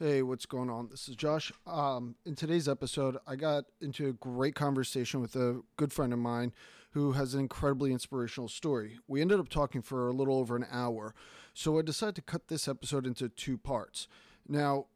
Hey, what's going on? This is Josh. Um, in today's episode, I got into a great conversation with a good friend of mine who has an incredibly inspirational story. We ended up talking for a little over an hour, so I decided to cut this episode into two parts. Now,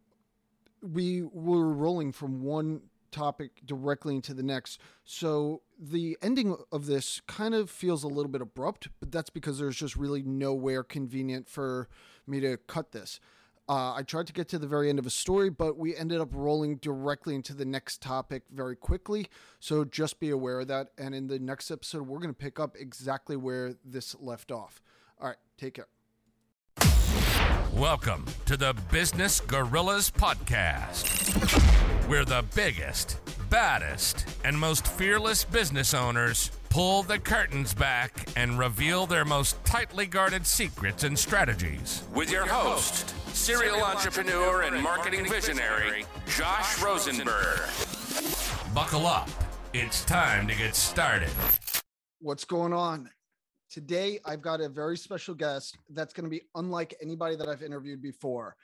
we were rolling from one topic directly into the next, so the ending of this kind of feels a little bit abrupt, but that's because there's just really nowhere convenient for me to cut this. Uh, I tried to get to the very end of a story, but we ended up rolling directly into the next topic very quickly. So just be aware of that. And in the next episode, we're going to pick up exactly where this left off. All right, take care. Welcome to the Business Gorillas Podcast. We're the biggest, baddest, and most fearless business owners pull the curtains back and reveal their most tightly guarded secrets and strategies. With your host, serial entrepreneur and marketing visionary, Josh Rosenberg. Buckle up. It's time to get started. What's going on? Today, I've got a very special guest that's going to be unlike anybody that I've interviewed before.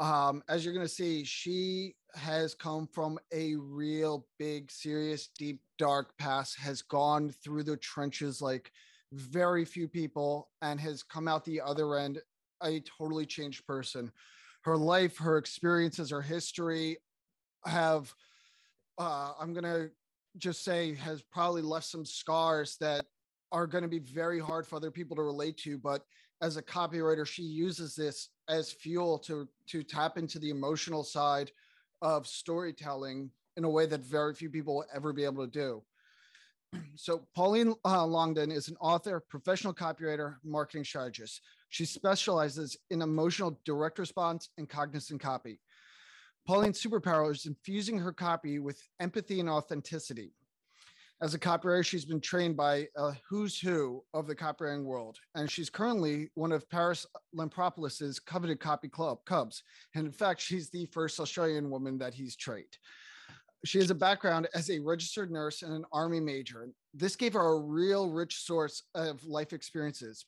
Um, as you're going to see, she has come from a real big, serious, deep, dark past, has gone through the trenches like very few people, and has come out the other end a totally changed person. Her life, her experiences, her history have, uh, I'm going to just say, has probably left some scars that are going to be very hard for other people to relate to. But as a copywriter, she uses this as fuel to to tap into the emotional side of storytelling in a way that very few people will ever be able to do. So, Pauline uh, Longdon is an author, professional copywriter, marketing strategist. She specializes in emotional direct response and cognizant copy. Pauline's superpower is infusing her copy with empathy and authenticity. As a copywriter, she's been trained by a who's who of the copywriting world, and she's currently one of Parris Lampropoulos's coveted copy club cubs. And in fact, she's the first Australian woman that he's trained. She has a background as a registered nurse and an army major. This gave her a real rich source of life experiences.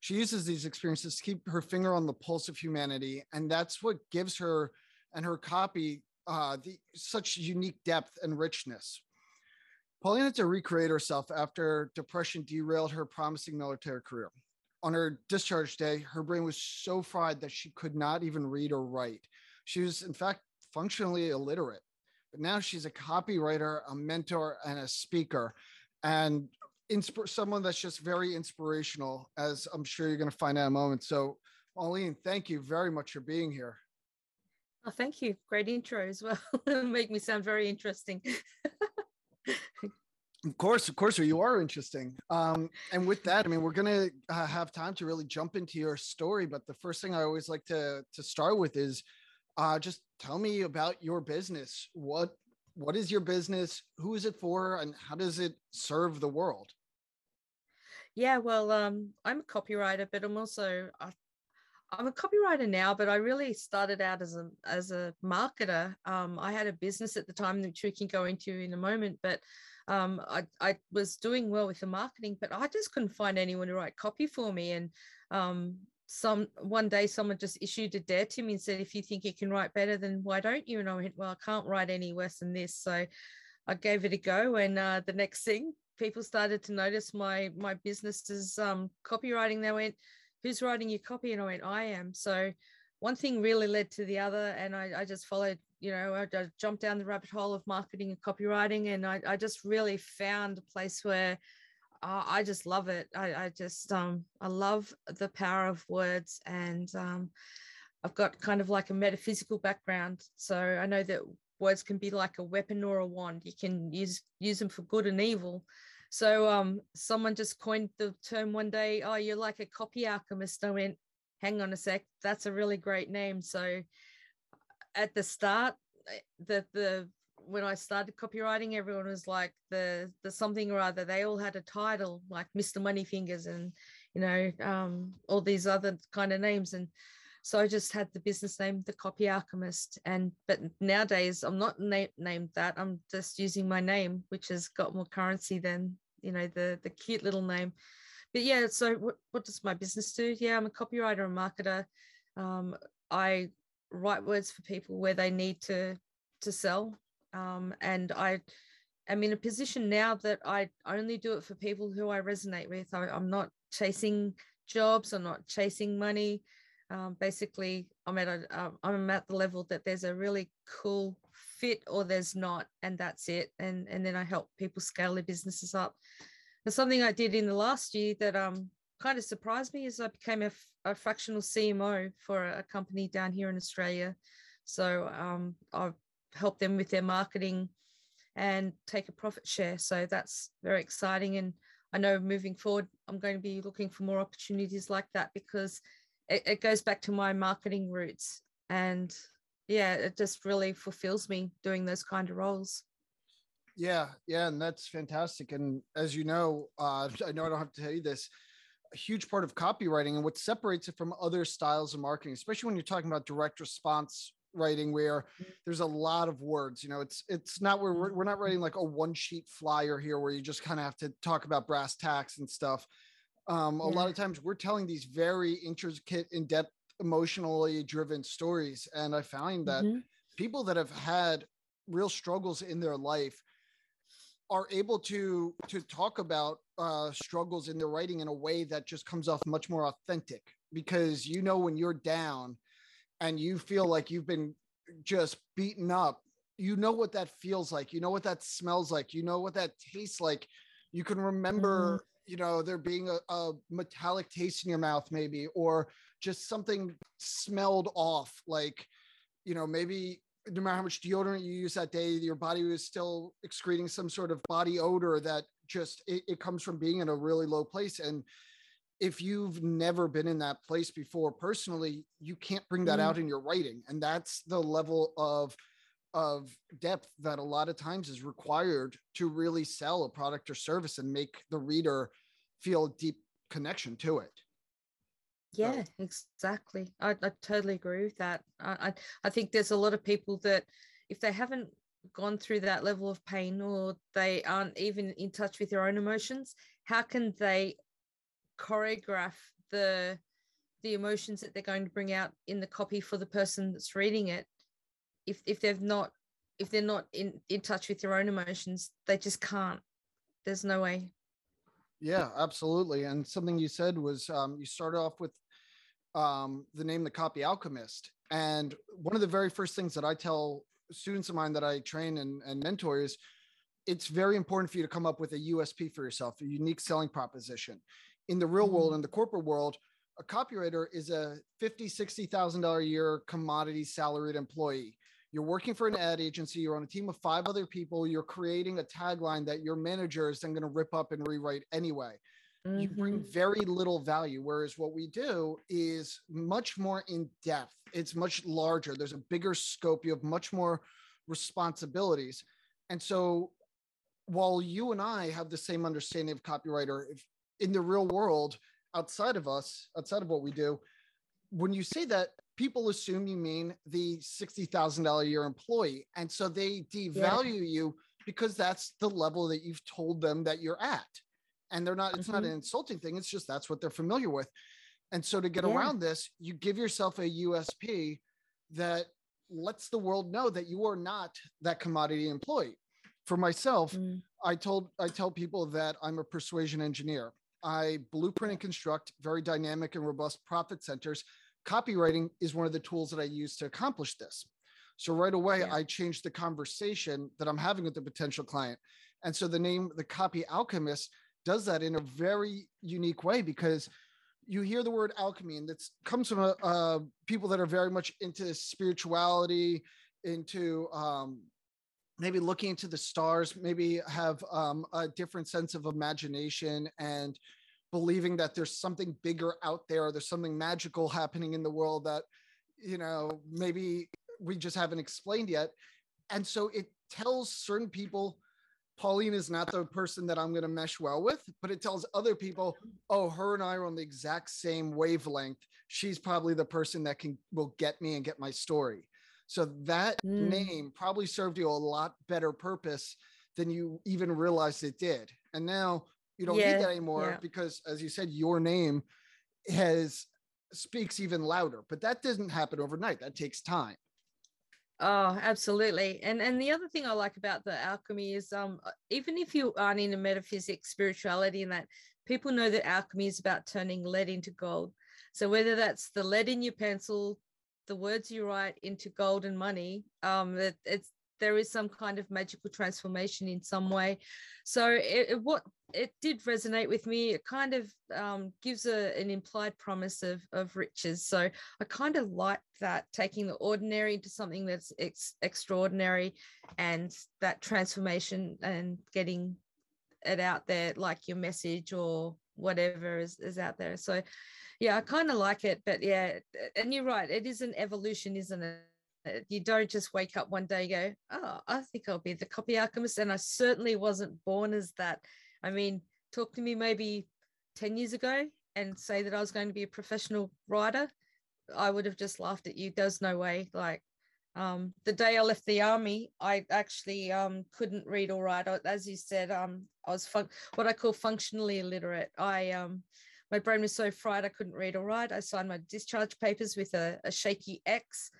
She uses these experiences to keep her finger on the pulse of humanity, and that's what gives her and her copy uh, the, such unique depth and richness. Pauline had to recreate herself after depression derailed her promising military career. On her discharge day, her brain was so fried that she could not even read or write. She was, in fact, functionally illiterate. But now she's a copywriter, a mentor, and a speaker, and insp- someone that's just very inspirational, as I'm sure you're going to find out in a moment. So, Pauline, thank you very much for being here. Oh, thank you. Great intro as well. Make me sound very interesting. Of course, of course, you are interesting. Um, and with that, I mean, we're gonna uh, have time to really jump into your story. But the first thing I always like to to start with is uh, just tell me about your business. What what is your business? Who is it for, and how does it serve the world? Yeah, well, um, I'm a copywriter, but I'm also I, I'm a copywriter now, but I really started out as a as a marketer. Um, I had a business at the time, which we can go into in a moment, but um, I, I was doing well with the marketing, but I just couldn't find anyone to write copy for me. And um, some one day someone just issued a dare to me and said, if you think you can write better, then why don't you? And I went, well, I can't write any worse than this. So I gave it a go. And uh, the next thing, people started to notice my my business's um, copywriting. They went, who's writing your copy? And I went, I am. So one thing really led to the other. And I, I just followed you know, I, I, jumped down the rabbit hole of marketing and copywriting, and I, I just really found a place where uh, I just love it. I, I, just um, I love the power of words, and um, I've got kind of like a metaphysical background, so I know that words can be like a weapon or a wand. You can use use them for good and evil. So um, someone just coined the term one day. Oh, you're like a copy alchemist. I went, hang on a sec, that's a really great name. So at the start, the the when I started copywriting, everyone was like the the something or other. They all had a title like Mr. Moneyfingers and you know um, all these other kind of names. And so I just had the business name, the Copy Alchemist. And but nowadays I'm not na- named that. I'm just using my name, which has got more currency than you know the the cute little name. But yeah, so what, what does my business do? Yeah, I'm a copywriter and marketer. Um, I write words for people where they need to to sell. Um, and I am in a position now that I only do it for people who I resonate with. I, I'm not chasing jobs. I'm not chasing money. Um, basically, I'm at a, I'm at the level that there's a really cool fit or there's not, and that's it. And and then I help people scale their businesses up. And something I did in the last year that um kind of surprised me is I became a, a fractional CMO for a company down here in Australia. So um, I've helped them with their marketing and take a profit share. So that's very exciting. And I know moving forward, I'm going to be looking for more opportunities like that because it, it goes back to my marketing roots. And yeah, it just really fulfills me doing those kind of roles. Yeah, yeah, and that's fantastic. And as you know, uh, I know I don't have to tell you this. A huge part of copywriting and what separates it from other styles of marketing, especially when you're talking about direct response writing where there's a lot of words you know it's it's not where we're, we're not writing like a one sheet flyer here where you just kind of have to talk about brass tacks and stuff um, a yeah. lot of times we're telling these very intricate in-depth emotionally driven stories and i find that mm-hmm. people that have had real struggles in their life are able to to talk about uh, struggles in their writing in a way that just comes off much more authentic because you know when you're down and you feel like you've been just beaten up you know what that feels like you know what that smells like you know what that tastes like you can remember mm-hmm. You know there being a, a metallic taste in your mouth maybe or just something smelled off like you know maybe no matter how much deodorant you use that day, your body was still excreting some sort of body odor that just it, it, comes from being in a really low place. And if you've never been in that place before personally, you can't bring that mm. out in your writing. And that's the level of of depth that a lot of times is required to really sell a product or service and make the reader feel a deep connection to it yeah so. exactly I, I totally agree with that I, I, I think there's a lot of people that if they haven't gone through that level of pain or they aren't even in touch with their own emotions how can they choreograph the the emotions that they're going to bring out in the copy for the person that's reading it if if they've not if they're not in in touch with their own emotions they just can't there's no way yeah, absolutely. And something you said was um, you started off with um, the name The Copy Alchemist. And one of the very first things that I tell students of mine that I train and, and mentor is it's very important for you to come up with a USP for yourself, a unique selling proposition. In the real world, mm-hmm. in the corporate world, a copywriter is a fifty, sixty thousand dollar a year commodity salaried employee. You're working for an ad agency, you're on a team of five other people, you're creating a tagline that your manager is then going to rip up and rewrite anyway. Mm-hmm. You bring mm-hmm. very little value. Whereas what we do is much more in depth, it's much larger. There's a bigger scope, you have much more responsibilities. And so while you and I have the same understanding of copywriter, if in the real world, outside of us, outside of what we do, when you say that, people assume you mean the $60,000 a year employee. And so they devalue yeah. you because that's the level that you've told them that you're at. And they're not, it's mm-hmm. not an insulting thing. It's just that's what they're familiar with. And so to get yeah. around this, you give yourself a USP that lets the world know that you are not that commodity employee. For myself, mm. I told I tell people that I'm a persuasion engineer. I blueprint and construct very dynamic and robust profit centers copywriting is one of the tools that I use to accomplish this. So right away, yeah. I changed the conversation that I'm having with the potential client. And so the name, the copy alchemist, does that in a very unique way because you hear the word alchemy and it comes from uh, people that are very much into spirituality, into um, maybe looking into the stars, maybe have um, a different sense of imagination and believing that there's something bigger out there there's something magical happening in the world that you know maybe we just haven't explained yet. And so it tells certain people pauline is not the person that i'm going to mesh well with but it tells other people oh her and i are on the exact same wavelength. She's probably the person that can will get me and get my story. So that mm. name probably served you a lot better purpose than you even realized it did. And now you don't yeah, need that anymore yeah. because, as you said, your name has speaks even louder. But that doesn't happen overnight. That takes time. Oh, absolutely. And and the other thing I like about the alchemy is um even if you aren't into metaphysics, spirituality and that people know that alchemy is about turning lead into gold. So whether that's the lead in your pencil, the words you write into gold and money, um, it, it's there is some kind of magical transformation in some way. So it, it, what it did resonate with me. It kind of um, gives a, an implied promise of, of riches. So I kind of like that, taking the ordinary into something that's ex- extraordinary and that transformation and getting it out there, like your message or whatever is, is out there. So yeah, I kind of like it. But yeah, and you're right, it is an evolution, isn't it? You don't just wake up one day go oh i think i'll be the copy alchemist and i certainly wasn't born as that. I mean talk to me maybe 10 years ago and say that i was going to be a professional writer i would have just laughed at you. There's no way. Like um, the day i left the army i actually um, couldn't read or write. As you said um, i was fun- what i call functionally illiterate. I um, my brain was so fried i couldn't read or write. I signed my discharge papers with a, a shaky x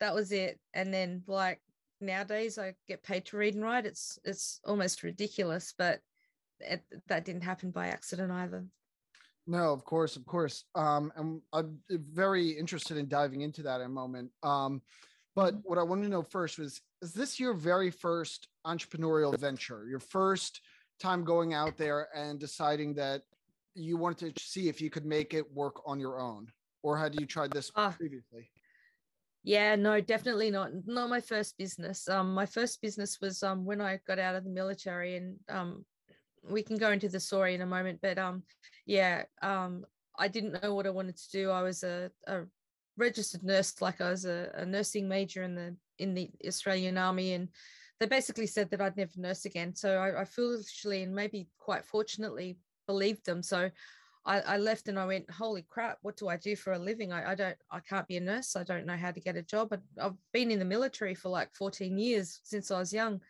that was it. And then like nowadays I get paid to read and write. It's it's almost ridiculous, but it, that didn't happen by accident either. No, of course, of course. Um, and I'm very interested in diving into that in a moment. Um, but mm-hmm. what I wanted to know first was: Is this your very first entrepreneurial venture? Your first time going out there and deciding that you wanted to see if you could make it work on your own, or had you tried this uh, previously? Yeah, no, definitely not. Not my first business. Um, my first business was um when I got out of the military, and um, we can go into the story in a moment. But um, yeah, um, I didn't know what I wanted to do. I was a, a registered nurse, like I was a, a nursing major in the in the Australian Army, and they basically said that I'd never nurse again. So I, I foolishly and maybe quite fortunately believed them. So I, I, left and I went, holy crap, what do I do for a living? I, I, don't, I can't be a nurse. I don't know how to get a job. I, I've been in the military for like 14 years since I was young.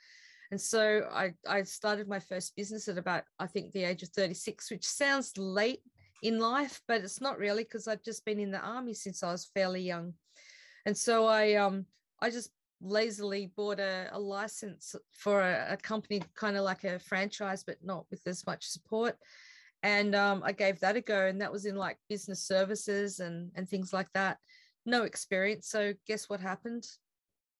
And so I, I started my first business at about, I think, the age of 36, which sounds late in life, but it's not really because I've just been in the army since I was fairly young. And so I, um, I just lazily bought a, a license for a, a company, kind of like a franchise, but not with as much support and um, I gave that a go, and that was in like business services and and things like that. No experience, so guess what happened?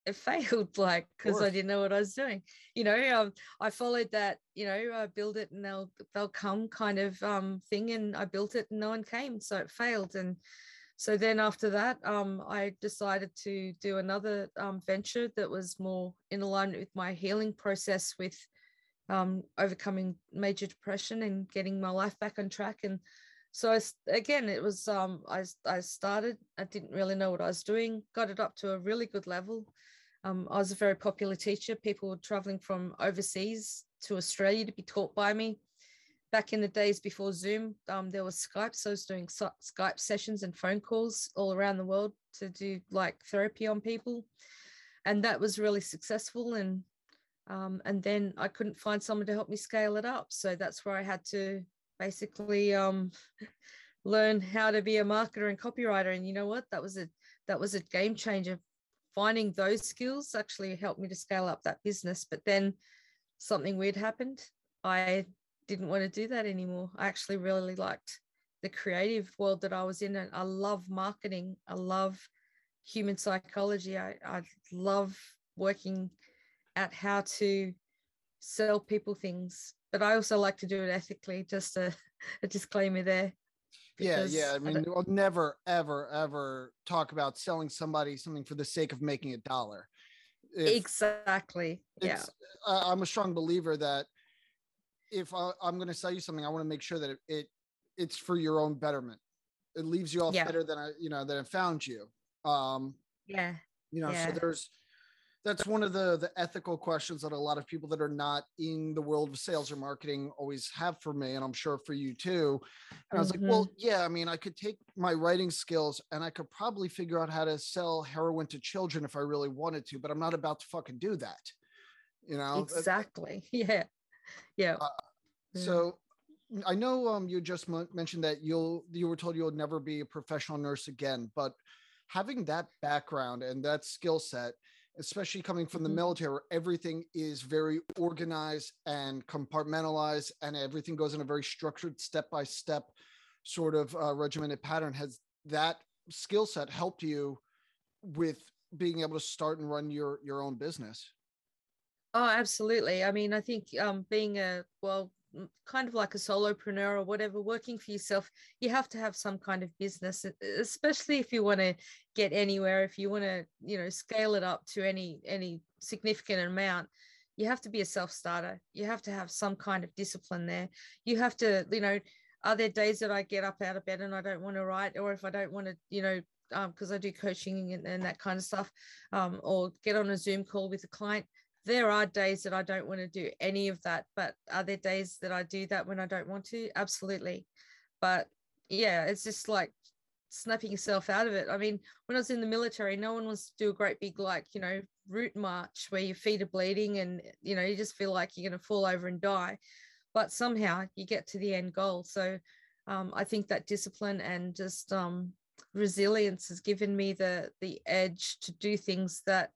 It failed, like because I didn't know what I was doing. You know, um, I followed that, you know, uh, build it and they'll they'll come kind of um, thing, and I built it and no one came, so it failed. And so then after that, um, I decided to do another um, venture that was more in alignment with my healing process with um, overcoming major depression and getting my life back on track. And so I, again, it was um, I I started. I didn't really know what I was doing. Got it up to a really good level. Um, I was a very popular teacher. People were traveling from overseas to Australia to be taught by me. Back in the days before Zoom, um, there was Skype. So I was doing Skype sessions and phone calls all around the world to do like therapy on people. And that was really successful. And um, and then I couldn't find someone to help me scale it up. So that's where I had to basically um, learn how to be a marketer and copywriter. And you know what? That was a that was a game changer. Finding those skills actually helped me to scale up that business. But then something weird happened. I didn't want to do that anymore. I actually really liked the creative world that I was in. And I love marketing. I love human psychology. I, I love working at how to sell people things but i also like to do it ethically just a, a disclaimer there yeah yeah i mean I we'll never ever ever talk about selling somebody something for the sake of making a dollar if exactly yeah i'm a strong believer that if I, am going to sell you something i want to make sure that it, it, it's for your own betterment it leaves you off yeah. better than i you know than i found you um yeah you know yeah. so there's that's one of the the ethical questions that a lot of people that are not in the world of sales or marketing always have for me and i'm sure for you too. And mm-hmm. i was like well mm-hmm. yeah i mean i could take my writing skills and i could probably figure out how to sell heroin to children if i really wanted to but i'm not about to fucking do that. You know exactly. Yeah. Yeah. Uh, so I know um, you just m- mentioned that you'll you were told you'll never be a professional nurse again, but having that background and that skill set, especially coming from the Mhm. military, where everything is very organized and compartmentalized, and everything goes in a very structured, step by step sort of uh, regimented pattern, has that skill set helped you with being able to start and run your your own business? Oh, absolutely. I mean, I think um, being a, well, kind of like a solopreneur or whatever, working for yourself, you have to have some kind of business, especially if you want to get anywhere, if you want to, you know, scale it up to any any significant amount. You have to be a self-starter. You have to have some kind of discipline there. You have to, you know, are there days that I get up out of bed and I don't want to write, or if I don't want to, you know, because I do coaching and, and that kind of stuff, um, or get on a Zoom call with a client there are days that I don't want to do any of that, but are there days that I do that when I don't want to? Absolutely. But yeah, it's just like snapping yourself out of it. I mean, when I was in the military, no one wants to do a great big, like, you know, route march where your feet are bleeding and, you know, you just feel like you're going to fall over and die. But somehow you get to the end goal. So um, I think that discipline and just um, resilience has given me the the edge to do things that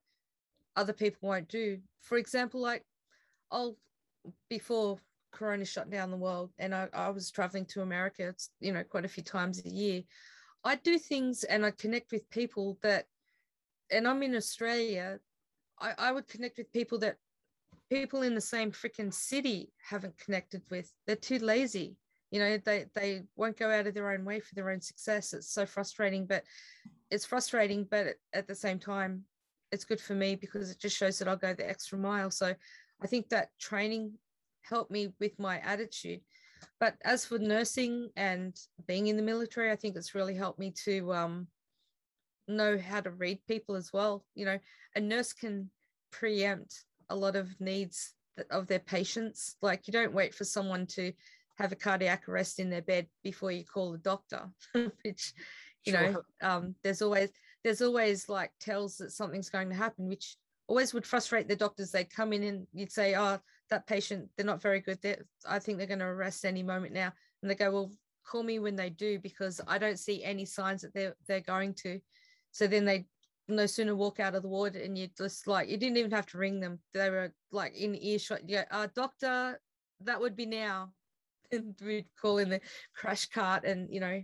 other people won't do. For example, like I'll before Corona shut down the world and I, I was traveling to America, you know, quite a few times a year. I do things and I connect with people that and I'm in Australia, I, I would connect with people that people in the same freaking city haven't connected with. They're too lazy. You know, they they won't go out of their own way for their own success. It's so frustrating, but it's frustrating, but at the same time, it's good for me because it just shows that I'll go the extra mile. So I think that training helped me with my attitude. But as for nursing and being in the military, I think it's really helped me to um, know how to read people as well. You know, a nurse can preempt a lot of needs of their patients. Like you don't wait for someone to have a cardiac arrest in their bed before you call the doctor, which you know um, there's always there's always like tells that something's going to happen which always would frustrate the doctors. They come in and you'd say oh that patient they're not very good. They i think they're going to arrest any moment now. And they go well call me when they do because i don't see any signs that they're they're going to. So then they no sooner walk out of the ward and you just like you didn't even have to ring them. They were like in earshot. Go uh, doctor that would be now. And we'd call in the crash cart and you know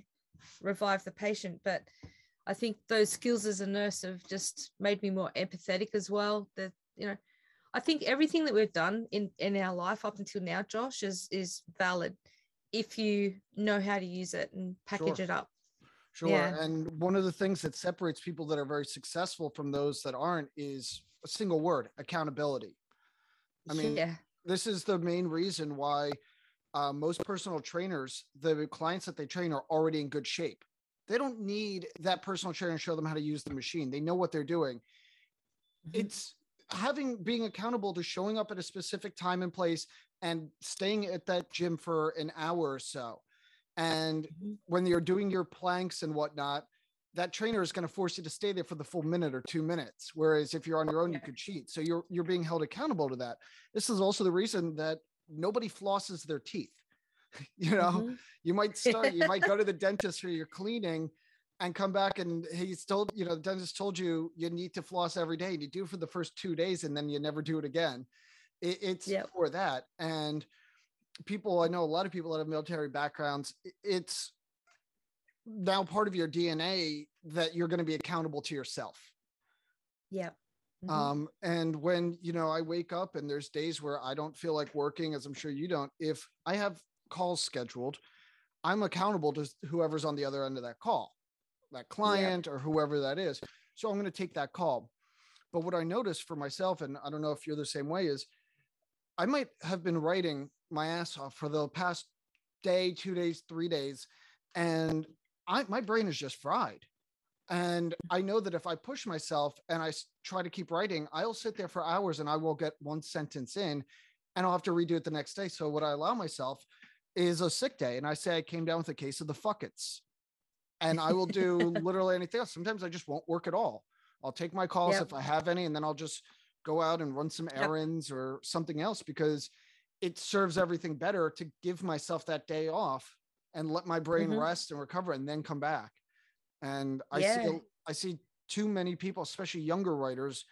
revive the patient. But i think those skills as a nurse have just made me more empathetic as well that you know i think everything that we've done in in our life up until now josh is is valid if you know how to use it and package Sure. it up Sure. Yeah. And one of the things that separates people that are very successful from those that aren't is a single word accountability. I mean, yeah This is the main reason why uh, most personal trainers, the clients that they train, are already in good shape. They don't need that personal trainer to show them how to use the machine. They know what they're doing. Mhm. It's having being accountable to showing up at a specific time and place and staying at that gym for an hour or so. And Mhm. when you're doing your planks and whatnot, that trainer is going to force you to stay there for the full minute or two minutes. Whereas if you're on your own, you could cheat. So you're you're being held accountable to that. This is also the reason that nobody flosses their teeth. you know, Mhm. you might start, you might go to the dentist for your cleaning and come back and he's told, you know, the dentist told you you need to floss every day and you do for the first two days and then you never do it again. It, it's Yep. for that. And people, I know a lot of people that have military backgrounds, it's now part of your DNA that you're going to be accountable to yourself. yeah Mhm. Um, and when you know I wake up and there's days where I don't feel like working, as I'm sure you don't, if I have calls scheduled, I'm accountable to whoever's on the other end of that call, that client or whoever that is. So I'm going to take that call. But what I noticed for myself, and I don't know if you're the same way, is I might have been writing my ass off for the past day, two days, three days, and I my brain is just fried. And I know that if I push myself and I try to keep writing, I'll sit there for hours and I will get one sentence in and I'll have to redo it the next day. So what I allow myself is a sick day. And I say I came down with a case of the fuckets. And I will do literally anything else. Sometimes I just won't work at all. I'll take my calls Yep. if I have any, and then I'll just go out and run some Yep. errands or something else because it serves everything better to give myself that day off and let my brain Mhm. rest and recover and then come back. And I Yeah. see I see too many people, especially younger writers,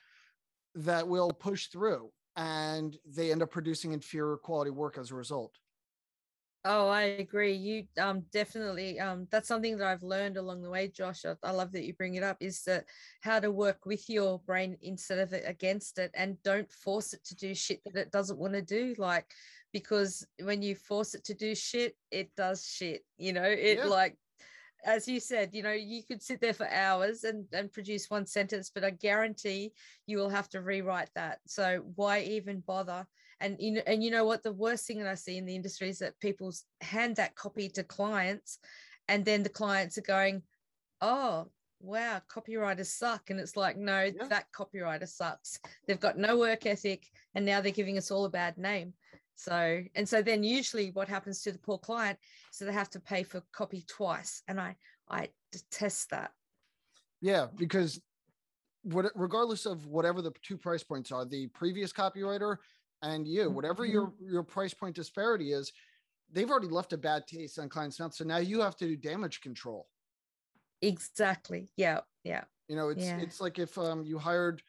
that will push through and they end up producing inferior quality work as a result. Oh, I agree. You um definitely um that's something that I've learned along the way, Josh. I, I love that you bring it up is that how to work with your brain instead of against it and don't force it to do shit that it doesn't want to do like because when you force it to do shit, it does shit. You know, it Yeah. like as you said, you know, you could sit there for hours and, and produce one sentence, but I guarantee you will have to rewrite that. So why even bother? And you know, and you know what? The worst thing that I see in the industry is that people hand that copy to clients, and then the clients are going, "Oh, wow, copywriters suck," and it's like, no, Yeah. that copywriter sucks. They've got no work ethic, and now they're giving us all a bad name. So, and so then usually what happens to the poor client is that they have to pay for copy twice, and I I detest that. Yeah, because what regardless of whatever the two price points are, the previous copywriter and you, whatever your your price point disparity is, they've already left a bad taste on clients' mouth. So now you have to do damage control. Exactly. Yeah. Yeah. You know, it's Yeah. it's like if um you hired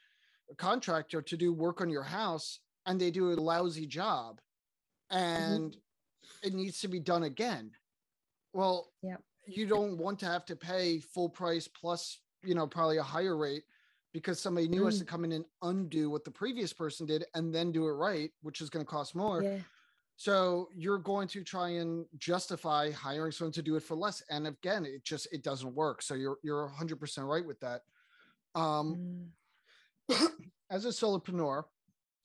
a contractor to do work on your house and they do a lousy job and it needs to be done again. Well, yeah. you don't want to have to pay full price plus, you know, probably a higher rate because somebody new has to come in and undo what the previous person did and then do it right, which is going to cost more. Yeah. So you're going to try and justify hiring someone to do it for less. And again, it just it doesn't work. So you're you're 100% right with that. Um, Mm. as a solopreneur,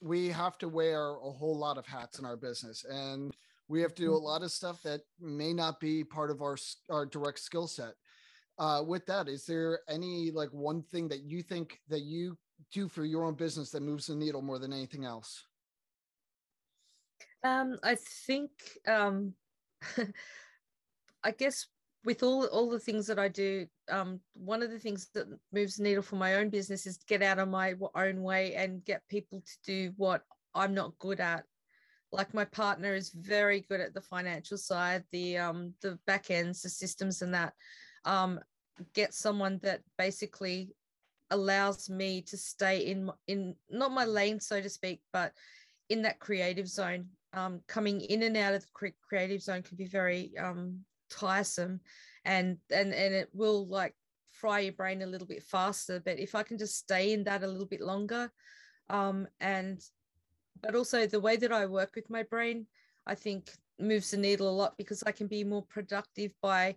we have to wear a whole lot of hats in our business, and we have to do a lot of stuff that may not be part of our our direct skill set. Uh, with that, is there any like one thing that you think that you do for your own business that moves the needle more than anything else? Um, I think um, I guess with all all the things that I do, um, one of the things that moves the needle for my own business is to get out of my own way and get people to do what I'm not good at. Like my partner is very good at the financial side, the um, the back ends, the systems, and that. Um, get someone that basically allows me to stay in in not my lane, so to speak, but in that creative zone. Um, coming in and out of the creative zone can be very um, tiresome, and and and it will like fry your brain a little bit faster. But if I can just stay in that a little bit longer, um, and but also the way that I work with my brain, I think moves the needle a lot because I can be more productive by.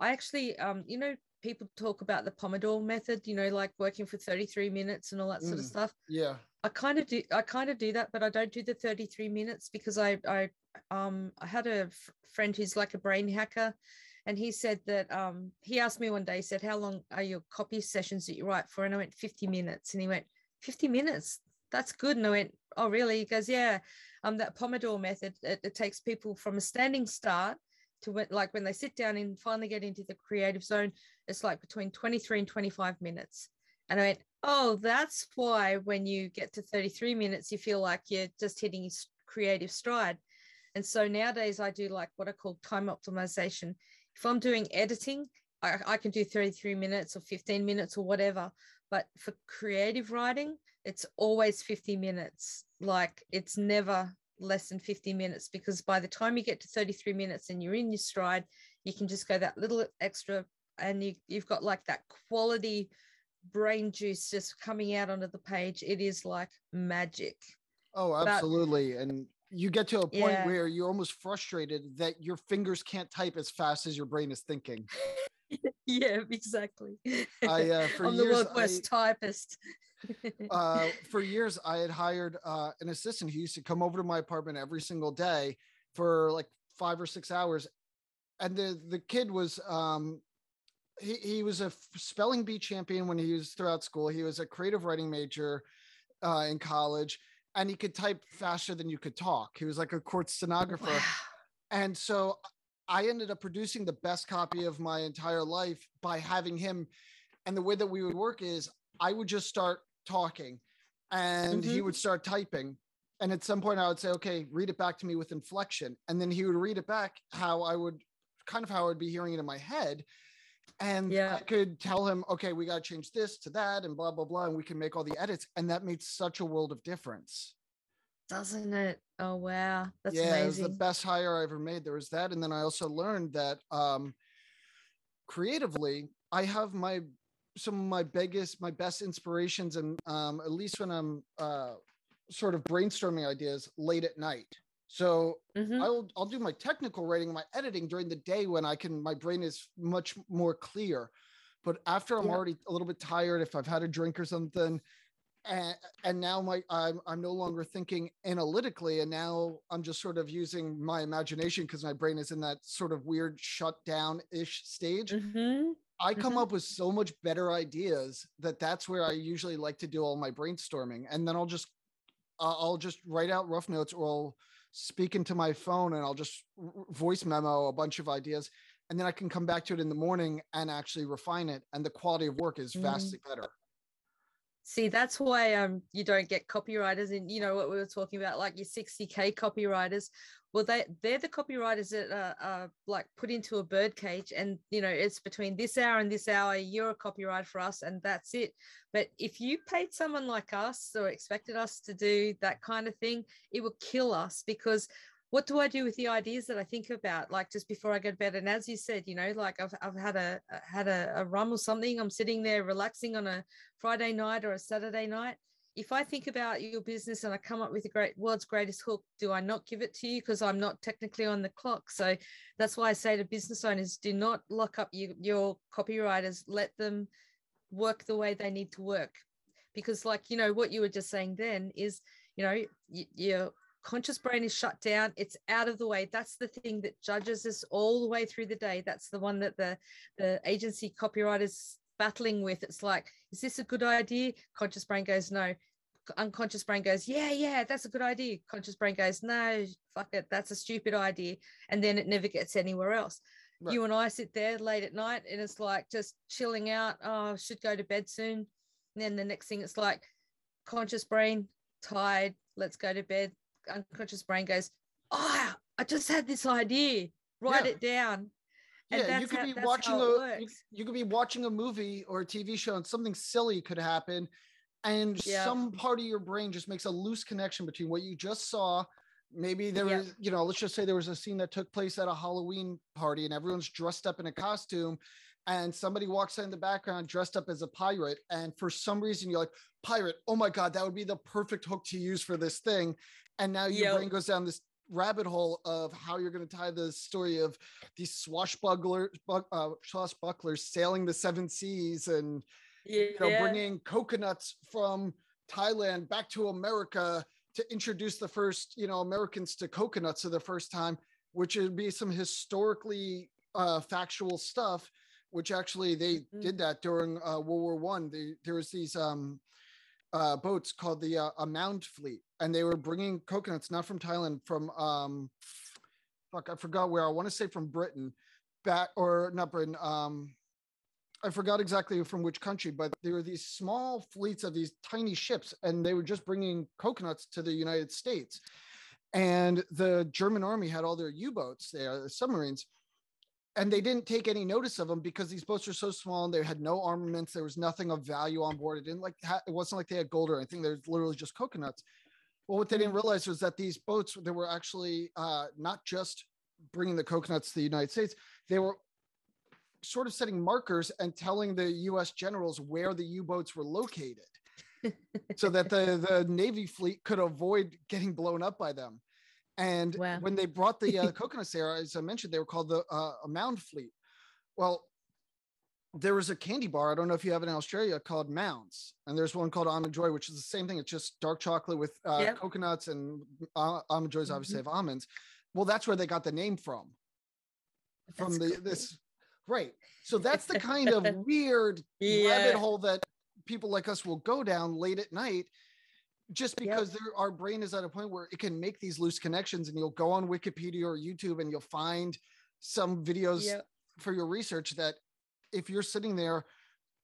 I actually, um, you know, people talk about the Pomodoro method, you know, like working for 33 minutes and all that sort of Mm. stuff. Yeah, I kind of do I kind of do that, but I don't do the 33 minutes because I I um I had a f- friend who's like a brain hacker and he said that um he asked me one day, he said, How long are your copy sessions that you write for? And I went 50 minutes. And he went, 50 minutes? That's good. And I went, Oh, really? He goes, Yeah. Um, that Pomodoro method, it, it takes people from a standing start to when, like when they sit down and finally get into the creative zone, it's like between 23 and 25 minutes. And I went, oh, that's why when you get to 33 minutes, you feel like you're just hitting creative stride. And so nowadays I do like what I call time optimization. If I'm doing editing, I, I can do 33 minutes or 15 minutes or whatever. But for creative writing, it's always 50 minutes. Like it's never less than 50 minutes because by the time you get to 33 minutes and you're in your stride, you can just go that little extra and you, you've got like that quality brain juice just coming out onto the page. It is like magic. Oh, But- absolutely. and you get to a point Yeah. where you're almost frustrated that your fingers can't type as fast as your brain is thinking. yeah, exactly. I, uh, for I'm the years, world's worst typist. Uh, for years, I had hired uh, an assistant who used to come over to my apartment every single day for like five or six hours. And the, the kid was, um, he, he was a spelling bee champion when he was throughout school. He was a creative writing major uh, in college and he could type faster than you could talk. He was like a court stenographer. Wow. And so I ended up producing the best copy of my entire life by having him. And the way that we would work is I would just start talking and he Mhm. would start typing. and at some point I would say, okay, read it back to me with inflection. And then he would read it back how I would kind of how I would be hearing it in my head. And Yeah. I could tell him, okay, we got to change this to that and blah, blah, blah. And we can make all the edits. And that made such a world of difference. Doesn't it? Oh wow. That's yeah, it was the best hire I ever made. There was that. And then I also learned that um creatively, I have my some of my biggest, my best inspirations, and um, at least when I'm uh, sort of brainstorming ideas late at night. So Mhm. I'll I'll do my technical writing, my editing during the day when I can. My brain is much more clear. But after I'm Yeah. already a little bit tired, if I've had a drink or something, and, and now my I'm I'm no longer thinking analytically, and now I'm just sort of using my imagination because my brain is in that sort of weird shutdown ish stage. Mhm. I come Mhm. up with so much better ideas that that's where I usually like to do all my brainstorming, and then I'll just I'll I'll just write out rough notes or I'll speak into my phone and I'll just voice memo a bunch of ideas, and then I can come back to it in the morning and actually refine it, and the quality of work is Mm. vastly better. See, that's why um you don't get copywriters in, you know, what we were talking about, like your 60k copywriters. Well, they they're the copywriters that are, are like put into a bird cage, and you know, it's between this hour and this hour, you're a copywriter for us, and that's it. But if you paid someone like us or expected us to do that kind of thing, it would kill us because what do I do with the ideas that I think about, like just before I go to bed? And as you said, you know, like I've, I've had a had a, a rum or something. I'm sitting there relaxing on a Friday night or a Saturday night. If I think about your business and I come up with a great world's greatest hook, do I not give it to you because I'm not technically on the clock? So that's why I say to business owners, do not lock up your, your copywriters. Let them work the way they need to work. Because, like, you know, what you were just saying then is, you know, y- your conscious brain is shut down. It's out of the way. That's the thing that judges us all the way through the day. That's the one that the, the agency copywriters battling with. It's like, is this a good idea? Conscious brain goes, no. Unconscious brain goes, yeah, yeah, that's a good idea. Conscious brain goes, no, fuck it, that's a stupid idea. And then it never gets anywhere else. Right. You and I sit there late at night and it's like just chilling out. Oh, I should go to bed soon. And then the next thing it's like conscious brain, tired, let's go to bed. Unconscious brain goes, oh, I just had this idea. Write Yeah. it down. And yeah, you could how- be watching a you, you could be watching a movie or a TV show and something silly could happen and Yeah. some part of your brain just makes a loose connection between what you just saw maybe there Yeah. was you know let's just say there was a scene that took place at a Halloween party and everyone's dressed up in a costume and somebody walks in the background dressed up as a pirate and for some reason you're like pirate oh my god that would be the perfect hook to use for this thing and now your Yep. brain goes down this rabbit hole of how you're going to tie the story of these swashbuckler uh, swashbucklers sailing the seven seas and you know bringing coconuts from Thailand back to America to introduce the first you know Americans to coconuts for the first time, which would be some historically uh, factual stuff. Which actually they Mhm. did that during uh, World War One. There was these um, uh, boats called the uh, a Mound Fleet, and they were bringing coconuts not from Thailand, from um, fuck, I forgot where. I want to say from Britain, back or not Britain. Um, I forgot exactly from which country, but there were these small fleets of these tiny ships, and they were just bringing coconuts to the United States. And the German army had all their U-boats there, the submarines, and they didn't take any notice of them because these boats were so small and they had no armaments. There was nothing of value on board. It didn't like ha- it wasn't like they had gold or anything. There's literally just coconuts. Well, what they didn't realize was that these boats they were actually uh, not just bringing the coconuts to the United States. They were sort of setting markers and telling the U.S. generals where the U-boats were located, so that the the Navy fleet could avoid getting blown up by them. And Wow. when they brought the uh, coconuts there, as I mentioned, they were called the uh, a Mound Fleet. Well, there was a candy bar. I don't know if you have it in Australia called Mounds, and there's one called Almond Joy, which is the same thing. It's just dark chocolate with uh, Yep. coconuts and uh, Almond Joys obviously Mm-hmm. have almonds. Well, that's where they got the name from from That's the cool. this right so that's the kind of weird Yeah. rabbit hole that people like us will go down late at night just Yep. because there, our brain is at a point where it can make these loose connections and you'll go on wikipedia or youtube and you'll find some videos Yep. for your research that if you're sitting there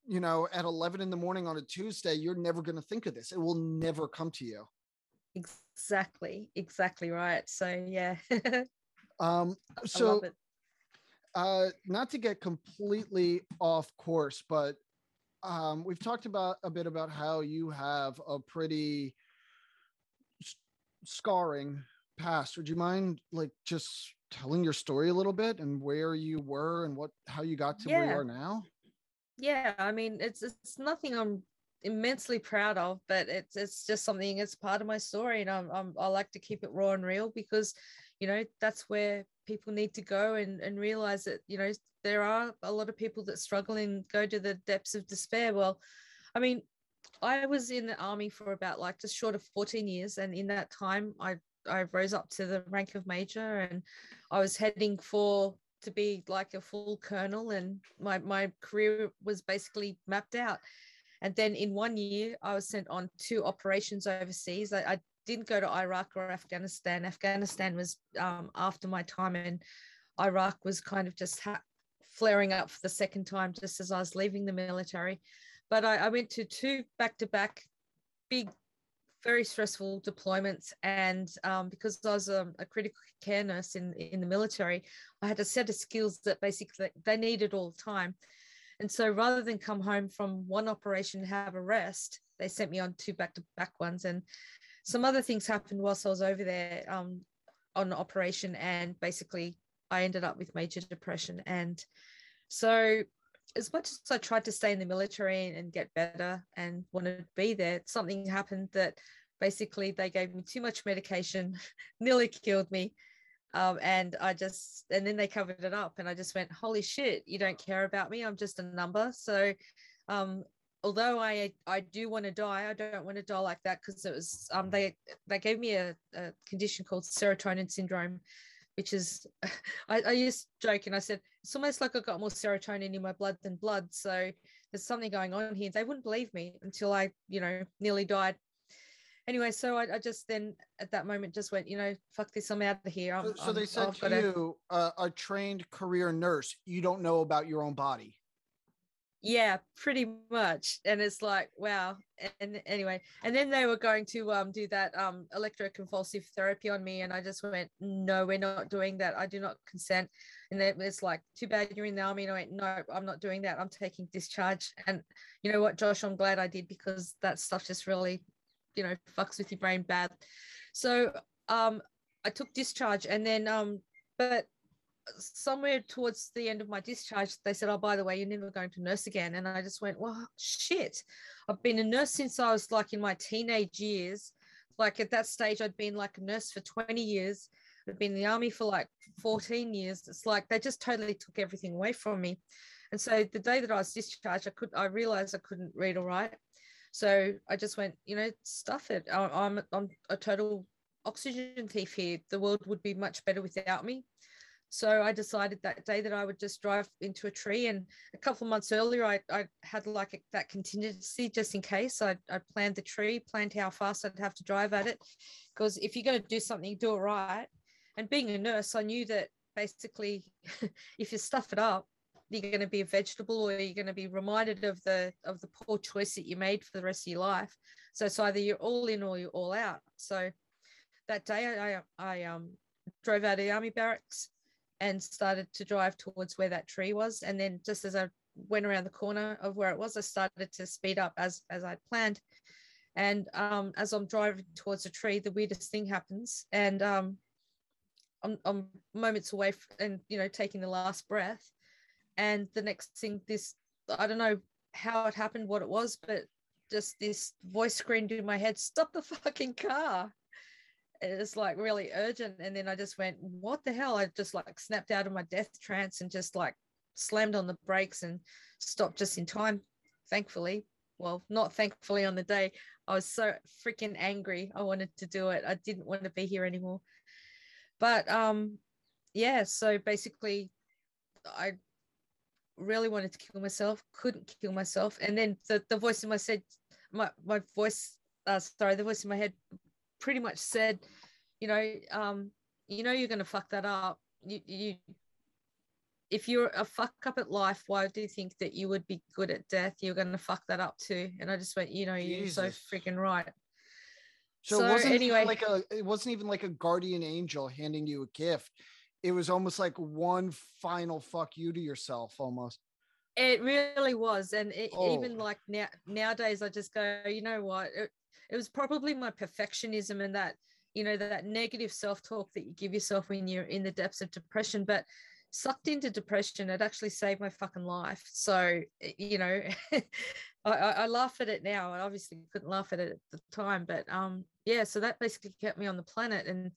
you know at 11 in the morning on a tuesday you're never going to think of this it will never come to you Exactly, exactly right. So yeah. um, so uh, not to get completely off course, but um, we've talked about a bit about how you have a pretty scarring past. Would you mind like just telling your story a little bit and where you were and what how you got to yeah. where you are now? Yeah, I mean it's it's nothing I'm immensely proud of, but it's it's just something. It's part of my story, and I'm, I'm I like to keep it raw and real because, you know, that's where people need to go and and realize that you know there are a lot of people that struggle and go to the depths of despair. Well, I mean, I was in the army for about like just short of 14 years, and in that time, I I rose up to the rank of major, and I was heading for to be like a full colonel, and my my career was basically mapped out. And then in one year, I was sent on two operations overseas. I, I didn't go to Iraq or Afghanistan. Afghanistan was um, after my time, and Iraq was kind of just ha- flaring up for the second time just as I was leaving the military. But I, I went to two back to back big, very stressful deployments. And um, because I was a, a, critical care nurse in, in the military, I had a set of skills that basically they needed all the time. And so rather than come home from one operation and have a rest, they sent me on two back to back ones. And some other things happened whilst I was over there um, on operation. And basically, I ended up with major depression. And so, as much as I tried to stay in the military and get better and wanted to be there, something happened that basically they gave me too much medication, nearly killed me. Um, and I just and then they covered it up and I just went holy shit you don't care about me I'm just a number. So um, although I I do want to die I don't want to die like that because it was um, they they gave me a, a condition called serotonin syndrome which is I, I used to joke and I said it's almost like I got more serotonin in my blood than blood so there's something going on here they wouldn't believe me until I you know nearly died anyway, so I, I, just then at that moment just went, you know, fuck this, I'm out of here. I'm, so, so they said to you, uh, a trained career nurse, you don't know about your own body. Yeah, pretty much. And it's like, wow. And anyway, and then they were going to um, do that um, electroconvulsive therapy on me. And I just went, no, we're not doing that. I do not consent. And it was like, too bad you're in the army. And I went, no, I'm not doing that. I'm taking discharge. And you know what, Josh, I'm glad I did because that stuff just really you know fucks with your brain bad so um i took discharge and then um but somewhere towards the end of my discharge they said oh by the way you're never going to nurse again. And i just went well shit. I've been a nurse since i was like in my teenage years. Like at that stage i'd been like a nurse for 20 years. I'd been in the army for like 14 years. It's like they just totally took everything away from me. And so the day that i was discharged i could i realized i couldn't read or write. So I just went, you know, stuff it. I'm, I'm a total oxygen thief here. The world would be much better without me. So I decided that day that I would just drive into a tree. And a couple of months earlier, I, I had like a, that contingency just in case. I, I planned the tree, planned how fast I'd have to drive at it. Because if you're going to do something, do it right. And being a nurse, I knew that basically if you stuff it up, you're going to be a vegetable or you're going to be reminded of the of the poor choice that you made for the rest of your life so it's either you're all in or you're all out so that day i i um drove out of the army barracks and started to drive towards where that tree was. And then just as i went around the corner of where it was i started to speed up as as i'd planned. And um, as i'm driving towards the tree the weirdest thing happens. And um, I'm, I'm moments away from, and you know taking the last breath. And the next thing this i don't know how it happened what it was but just this voice screamed in my head stop the fucking car it's like really urgent and then i just went what the hell? I just like snapped out of my death trance and just like slammed on the brakes and stopped just in time thankfully. Well not thankfully on the day. I was so freaking angry. I wanted to do it. I didn't want to be here anymore. But um yeah so basically i really wanted to kill myself, couldn't kill myself. And then the, the voice in my said, my, my voice, uh, sorry, the voice in my head pretty much said, you know, um, you know, you're going to fuck that up. You, you, if you're a fuck up at life, why do you think that you would be good at death? You're going to fuck that up too. And I just went, you know, you're so freaking right. So, So it wasn't even anyway- like a it wasn't even like a guardian angel handing you a gift. It was almost like one final fuck you to yourself almost. It really was, and it, Oh. even like now nowadays, I just go, you know what? It, it was probably my perfectionism and that you know that negative self talk that you give yourself when you're in the depths of depression. But sucked into depression, it actually saved my fucking life. So you know, I, I, I laugh at it now. I obviously couldn't laugh at it at the time, but um, yeah. So that basically kept me on the planet, and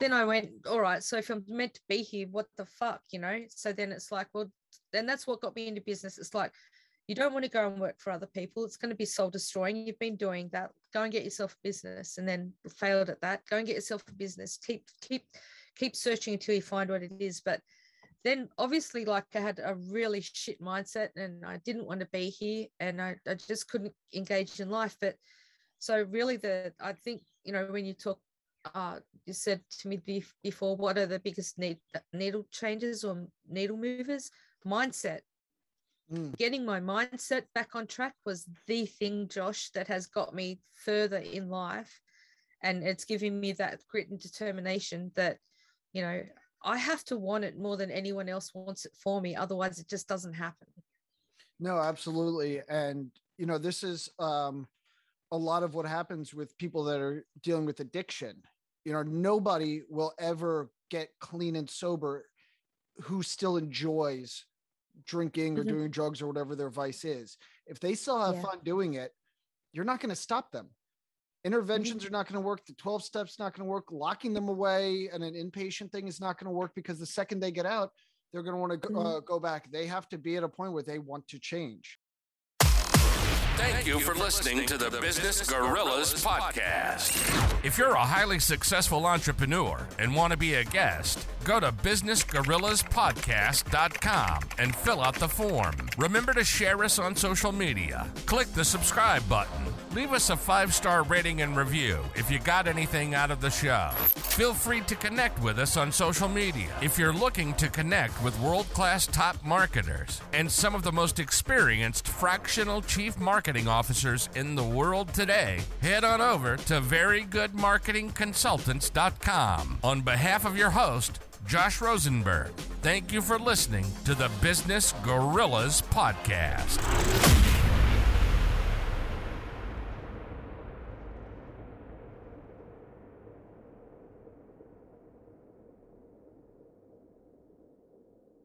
then I went, all right. So if I'm meant to be here, what the fuck, you know? So then it's like, well, and that's what got me into business. It's like you don't want to go and work for other people. It's going to be soul destroying. You've been doing that. Go and get yourself a business, and then failed at that. Go and get yourself a business. Keep keep keep searching until you find what it is. But then obviously, like I had a really shit mindset, and I didn't want to be here, and I, I just couldn't engage in life. But so really, the I think you know when you talk. Uh, you said to me before, what are the biggest need, needle changes or needle movers? Mindset Mm. getting my mindset back on track was the thing, Josh, that has got me further in life. And it's giving me that grit and determination that, you know, I have to want it more than anyone else wants it for me. Otherwise, it just doesn't happen. No, absolutely. And you know, this is um a lot of what happens with people that are dealing with addiction. You know, nobody will ever get clean and sober who still enjoys drinking or Mhm. doing drugs or whatever their vice is. If they still have Yeah. fun doing it, you're not going to stop them. Interventions are not going to work. The 12 steps not going to work. Locking them away and an inpatient thing is not going to work because the second they get out, they're going to want to go, Mhm. uh, go back. They have to be at a point where they want to change. Thank you for listening to the Business Gorillas podcast. If you're a highly successful entrepreneur and want to be a guest, go to businessgorillaspodcast.com and fill out the form. Remember to share us on social media. Click the subscribe button. Leave us a five star rating and review if you got anything out of the show. Feel free to connect with us on social media if you're looking to connect with world class top marketers and some of the most experienced fractional chief marketing officers in the world today. Head on over to verygoodmarketingconsultants.com. On behalf of your host, Josh Rosenberg, thank you for listening to the Business Gorillas podcast.